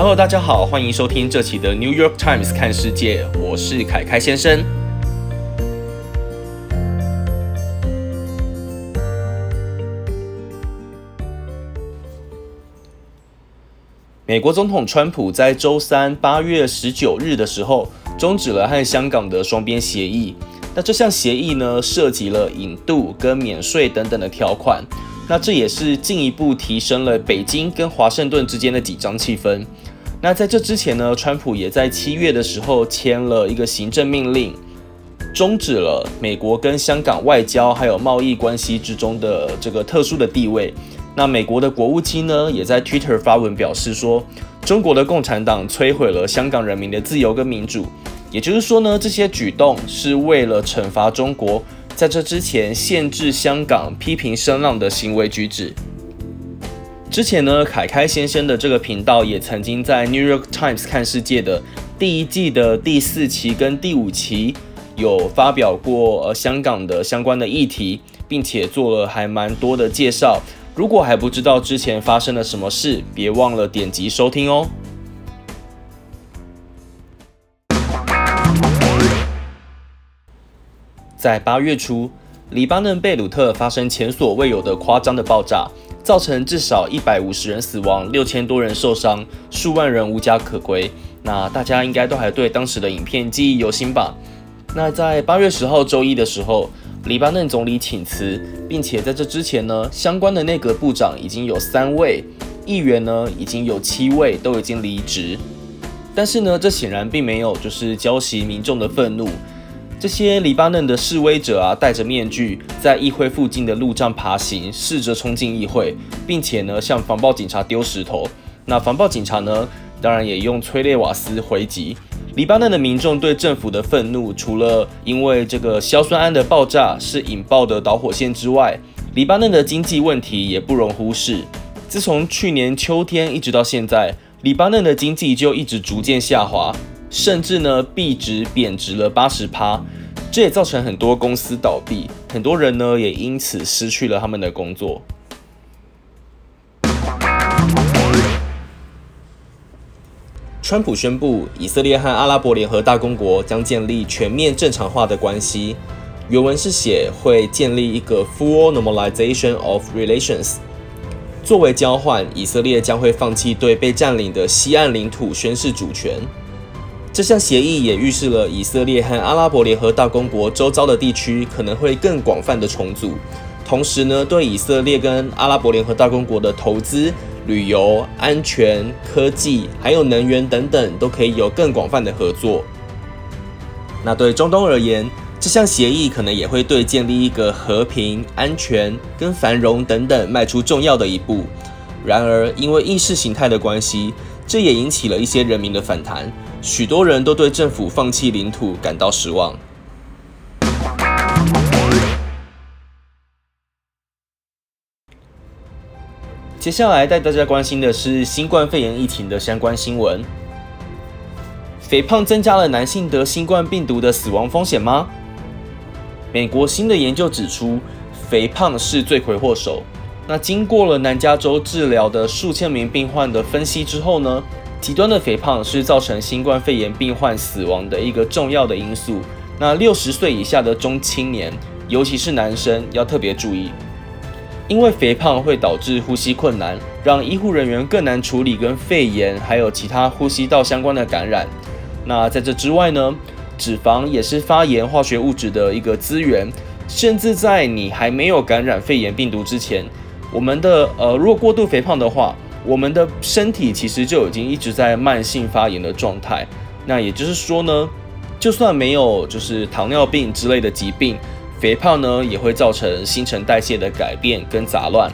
Hello，大家好，欢迎收听这期的 New York Times 看世界，我是凯凯先生。美国总统川普在周三八月十九日的时候，终止了和香港的双边协议。那这项协议呢，涉及了引渡跟免税等等的条款。那这也是进一步提升了北京跟华盛顿之间的紧张气氛。那在这之前呢，川普也在七月的时候签了一个行政命令，终止了美国跟香港外交还有贸易关系之中的这个特殊的地位。那美国的国务卿呢，也在 Twitter 发文表示说，中国的共产党摧毁了香港人民的自由跟民主。也就是说呢，这些举动是为了惩罚中国。在这之前，限制香港批评声浪的行为举止。之前呢，凯凯先生的这个频道也曾经在 New York Times 看世界的第一季的第四期跟第五期有发表过呃香港的相关的议题，并且做了还蛮多的介绍。如果还不知道之前发生了什么事，别忘了点击收听哦。在八月初，黎巴嫩贝鲁特发生前所未有的夸张的爆炸，造成至少一百五十人死亡，六千多人受伤，数万人无家可归。那大家应该都还对当时的影片记忆犹新吧？那在八月十号周一的时候，黎巴嫩总理请辞，并且在这之前呢，相关的内阁部长已经有三位，议员呢已经有七位都已经离职。但是呢，这显然并没有就是浇熄民众的愤怒。这些黎巴嫩的示威者啊，戴着面具在议会附近的路障爬行，试着冲进议会，并且呢向防暴警察丢石头。那防暴警察呢，当然也用催泪瓦斯回击。黎巴嫩的民众对政府的愤怒，除了因为这个硝酸铵的爆炸是引爆的导火线之外，黎巴嫩的经济问题也不容忽视。自从去年秋天一直到现在，黎巴嫩的经济就一直逐渐下滑。甚至呢，币值贬值了八十趴，这也造成很多公司倒闭，很多人呢也因此失去了他们的工作。川普宣布，以色列和阿拉伯联合大公国将建立全面正常化的关系。原文是写会建立一个 full normalization of relations。作为交换，以色列将会放弃对被占领的西岸领土宣示主权。这项协议也预示了以色列和阿拉伯联合大公国周遭的地区可能会更广泛的重组，同时呢，对以色列跟阿拉伯联合大公国的投资、旅游、安全、科技还有能源等等都可以有更广泛的合作。那对中东而言，这项协议可能也会对建立一个和平、安全跟繁荣等等迈出重要的一步。然而，因为意识形态的关系，这也引起了一些人民的反弹。许多人都对政府放弃领土感到失望。接下来带大家关心的是新冠肺炎疫情的相关新闻。肥胖增加了男性得新冠病毒的死亡风险吗？美国新的研究指出，肥胖是罪魁祸首。那经过了南加州治疗的数千名病患的分析之后呢？极端的肥胖是造成新冠肺炎病患死亡的一个重要的因素。那六十岁以下的中青年，尤其是男生，要特别注意，因为肥胖会导致呼吸困难，让医护人员更难处理跟肺炎还有其他呼吸道相关的感染。那在这之外呢，脂肪也是发炎化学物质的一个资源，甚至在你还没有感染肺炎病毒之前，我们的呃，如果过度肥胖的话。我们的身体其实就已经一直在慢性发炎的状态，那也就是说呢，就算没有就是糖尿病之类的疾病，肥胖呢也会造成新陈代谢的改变跟杂乱。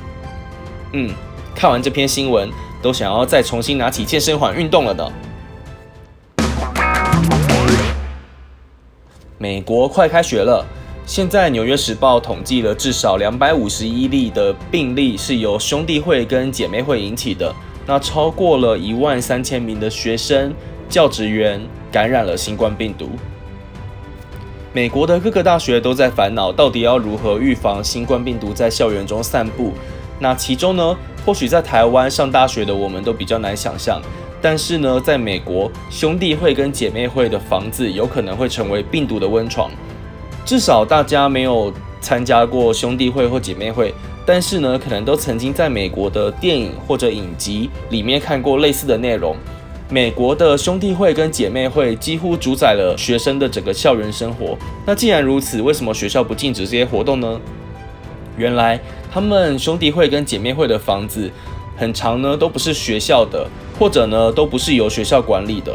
嗯，看完这篇新闻，都想要再重新拿起健身环运动了呢。美国快开学了。现在《纽约时报》统计了至少两百五十一例的病例是由兄弟会跟姐妹会引起的，那超过了一万三千名的学生、教职员感染了新冠病毒。美国的各个大学都在烦恼，到底要如何预防新冠病毒在校园中散布。那其中呢，或许在台湾上大学的我们都比较难想象，但是呢，在美国，兄弟会跟姐妹会的房子有可能会成为病毒的温床。至少大家没有参加过兄弟会或姐妹会，但是呢，可能都曾经在美国的电影或者影集里面看过类似的内容。美国的兄弟会跟姐妹会几乎主宰了学生的整个校园生活。那既然如此，为什么学校不禁止这些活动呢？原来他们兄弟会跟姐妹会的房子，很长呢都不是学校的，或者呢都不是由学校管理的。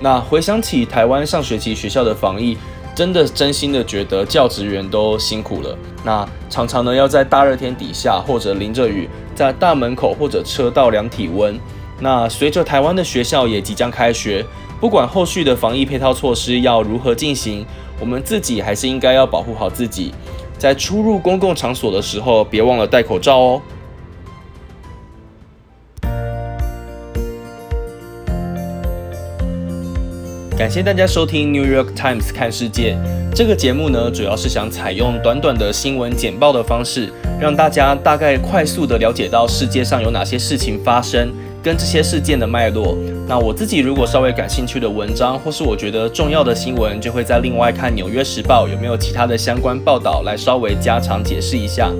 那回想起台湾上学期学校的防疫，真的真心的觉得教职员都辛苦了。那常常呢要在大热天底下，或者淋着雨，在大门口或者车道量体温。那随着台湾的学校也即将开学，不管后续的防疫配套措施要如何进行，我们自己还是应该要保护好自己，在出入公共场所的时候，别忘了戴口罩哦。感谢大家收听《New York Times》看世界这个节目呢，主要是想采用短短的新闻简报的方式，让大家大概快速的了解到世界上有哪些事情发生。跟这些事件的脉络，那我自己如果稍微感兴趣的文章，或是我觉得重要的新闻，就会在另外看《纽约时报》有没有其他的相关报道来稍微加长解释一下。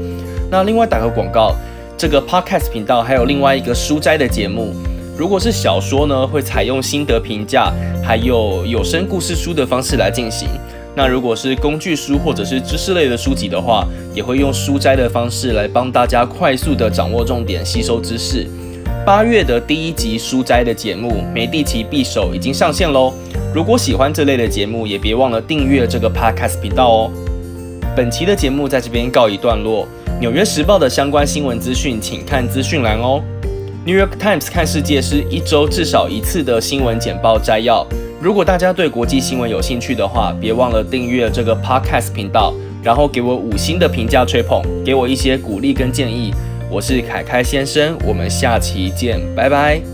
那另外打个广告，这个 Podcast 频道还有另外一个书斋的节目，如果是小说呢，会采用心得评价，还有有声故事书的方式来进行。那如果是工具书或者是知识类的书籍的话，也会用书斋的方式来帮大家快速的掌握重点，吸收知识。八月的第一集书斋的节目《梅蒂奇匕首》已经上线喽！如果喜欢这类的节目，也别忘了订阅这个 Podcast 频道哦。本期的节目在这边告一段落。纽约时报的相关新闻资讯，请看资讯栏哦。New York Times 看世界是一周至少一次的新闻简报摘要。如果大家对国际新闻有兴趣的话，别忘了订阅这个 Podcast 频道，然后给我五星的评价吹捧，给我一些鼓励跟建议。我是凯凯先生，我们下期见，拜拜。